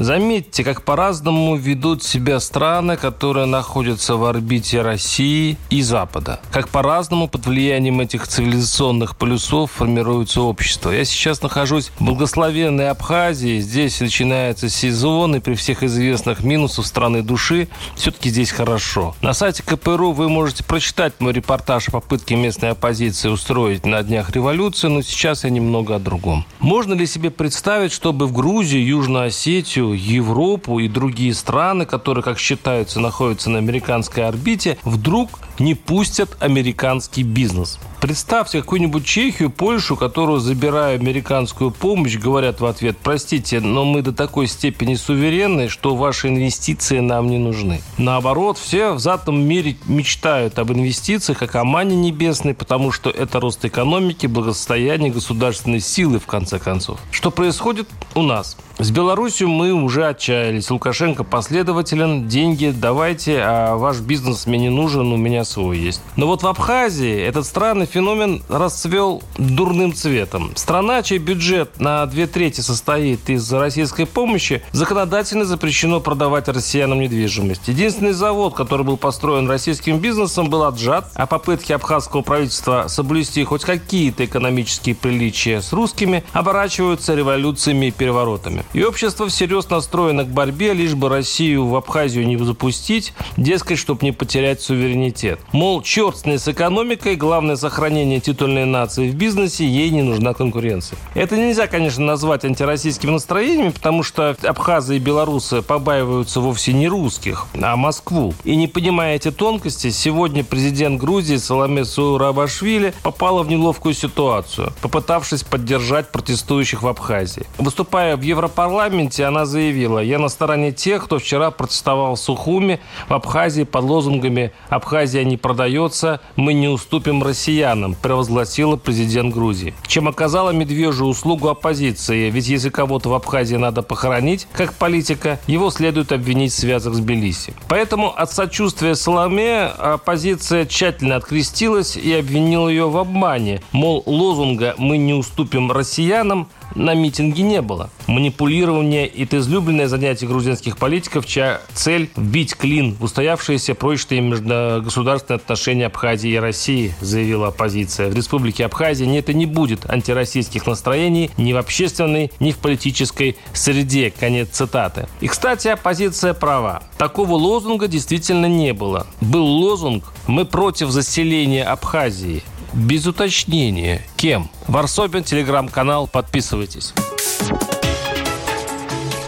Заметьте, как по-разному ведут себя страны, которые находятся в орбите России и Запада. Как по-разному под влиянием этих цивилизационных полюсов формируется общество. Я сейчас нахожусь в благословенной Абхазии. Здесь начинается сезон, и при всех известных минусах страны души все-таки здесь хорошо. На сайте КПРУ вы можете прочитать мой репортаж о попытке местной оппозиции устроить на днях революцию, но сейчас я немного о другом. Можно ли себе представить, чтобы в Грузию, Южную Осетию, Европу и другие страны, которые, как считаются, находятся на американской орбите, вдруг не пустят американский бизнес. Представьте какую-нибудь Чехию, Польшу, которую, забирая американскую помощь, говорят в ответ, простите, но мы до такой степени суверенны, что ваши инвестиции нам не нужны. Наоборот, все в заtom мире мечтают об инвестициях, как о мане небесной, потому что это рост экономики, благосостояние государственной силы, в конце концов. Что происходит у нас? С Беларусью мы уже отчаялись. Лукашенко последователен, деньги давайте, а ваш бизнес мне не нужен, у меня свой есть. Но вот в Абхазии этот странный феномен расцвел дурным цветом. Страна, чей бюджет на две трети состоит из российской помощи, законодательно запрещено продавать россиянам недвижимость. Единственный завод, который был построен российским бизнесом, был отжат, а попытки абхазского правительства соблюсти хоть какие-то экономические приличия с русскими оборачиваются революциями и переворотами. И общество всерьез настроено к борьбе, лишь бы Россию в Абхазию не запустить, дескать, чтобы не потерять суверенитет. Мол, черт с ней с экономикой, главное сохранение титульной нации в бизнесе, ей не нужна конкуренция. Это нельзя, конечно, назвать антироссийскими настроениями, потому что абхазы и белорусы побаиваются вовсе не русских, а Москву. И не понимая эти тонкости, сегодня президент Грузии Саламе Сурабашвили попала в неловкую ситуацию, попытавшись поддержать протестующих в Абхазии. Выступая в Европарламенте, парламенте она заявила, я на стороне тех, кто вчера протестовал в Сухуми, в Абхазии под лозунгами «Абхазия не продается, мы не уступим россиянам», провозгласила президент Грузии. Чем оказала медвежью услугу оппозиции, ведь если кого-то в Абхазии надо похоронить, как политика, его следует обвинить в связях с Белиси. Поэтому от сочувствия Соломе оппозиция тщательно открестилась и обвинила ее в обмане. Мол, лозунга «Мы не уступим россиянам» на митинге не было. Манипулирование – это излюбленное занятие грузинских политиков, чья цель – вбить клин в устоявшиеся прочные межгосударственные отношения Абхазии и России, заявила оппозиция. В республике Абхазия нет и не будет антироссийских настроений ни в общественной, ни в политической среде. Конец цитаты. И, кстати, оппозиция права. Такого лозунга действительно не было. Был лозунг «Мы против заселения Абхазии» без уточнения, кем. Варсобин, телеграм-канал, подписывайтесь.